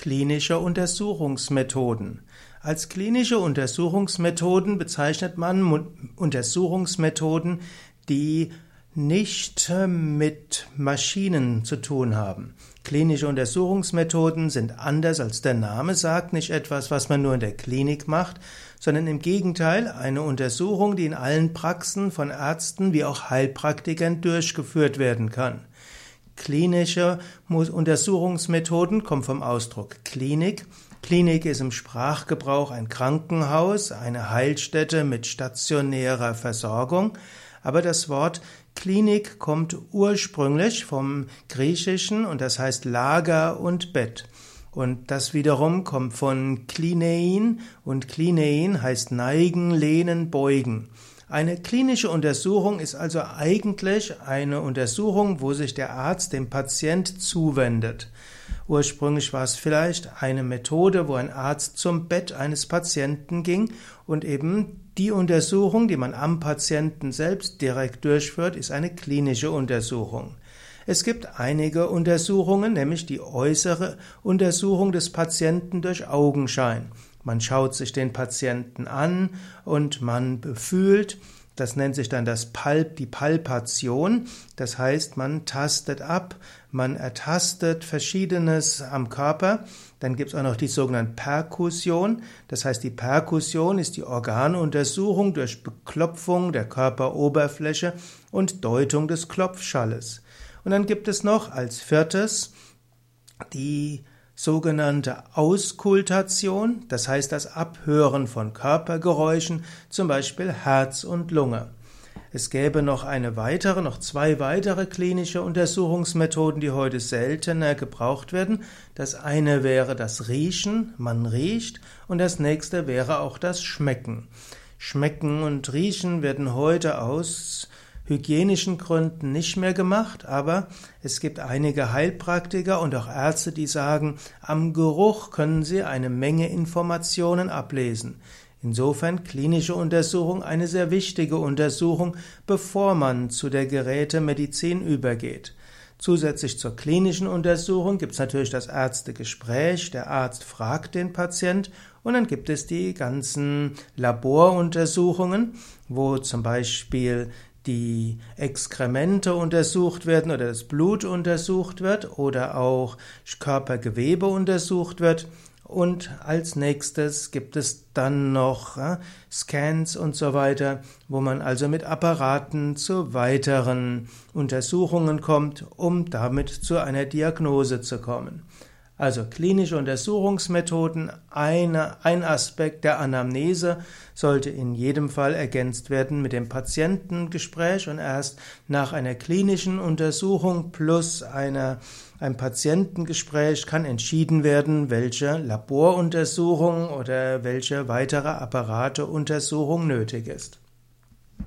klinische Untersuchungsmethoden. Als klinische Untersuchungsmethoden bezeichnet man Untersuchungsmethoden, die nicht mit Maschinen zu tun haben. Klinische Untersuchungsmethoden sind anders als der Name sagt, nicht etwas, was man nur in der Klinik macht, sondern im Gegenteil eine Untersuchung, die in allen Praxen von Ärzten wie auch Heilpraktikern durchgeführt werden kann. Klinische Untersuchungsmethoden kommen vom Ausdruck Klinik. Klinik ist im Sprachgebrauch ein Krankenhaus, eine Heilstätte mit stationärer Versorgung. Aber das Wort Klinik kommt ursprünglich vom Griechischen und das heißt Lager und Bett. Und das wiederum kommt von Klinein und Klinein heißt neigen, lehnen, beugen. Eine klinische Untersuchung ist also eigentlich eine Untersuchung, wo sich der Arzt dem Patient zuwendet. Ursprünglich war es vielleicht eine Methode, wo ein Arzt zum Bett eines Patienten ging und eben die Untersuchung, die man am Patienten selbst direkt durchführt, ist eine klinische Untersuchung. Es gibt einige Untersuchungen, nämlich die äußere Untersuchung des Patienten durch Augenschein. Man schaut sich den Patienten an und man befühlt. Das nennt sich dann das Palp, die Palpation. Das heißt, man tastet ab, man ertastet Verschiedenes am Körper. Dann gibt es auch noch die sogenannte Perkussion. Das heißt, die Perkussion ist die Organuntersuchung durch Beklopfung der Körperoberfläche und Deutung des Klopfschalles. Und dann gibt es noch als viertes die sogenannte Auskultation, das heißt das Abhören von Körpergeräuschen, zum Beispiel Herz und Lunge. Es gäbe noch eine weitere, noch zwei weitere klinische Untersuchungsmethoden, die heute seltener gebraucht werden. Das eine wäre das Riechen, man riecht, und das nächste wäre auch das Schmecken. Schmecken und Riechen werden heute aus hygienischen Gründen nicht mehr gemacht, aber es gibt einige Heilpraktiker und auch Ärzte, die sagen, am Geruch können sie eine Menge Informationen ablesen. Insofern klinische Untersuchung eine sehr wichtige Untersuchung, bevor man zu der Gerätemedizin übergeht. Zusätzlich zur klinischen Untersuchung gibt es natürlich das Ärztegespräch. Der Arzt fragt den Patient und dann gibt es die ganzen Laboruntersuchungen, wo zum Beispiel die Exkremente untersucht werden oder das Blut untersucht wird oder auch Körpergewebe untersucht wird. Und als nächstes gibt es dann noch äh, Scans und so weiter, wo man also mit Apparaten zu weiteren Untersuchungen kommt, um damit zu einer Diagnose zu kommen. Also klinische Untersuchungsmethoden, eine, ein Aspekt der Anamnese sollte in jedem Fall ergänzt werden mit dem Patientengespräch und erst nach einer klinischen Untersuchung plus einer, einem Patientengespräch kann entschieden werden, welche Laboruntersuchung oder welche weitere Apparateuntersuchung nötig ist.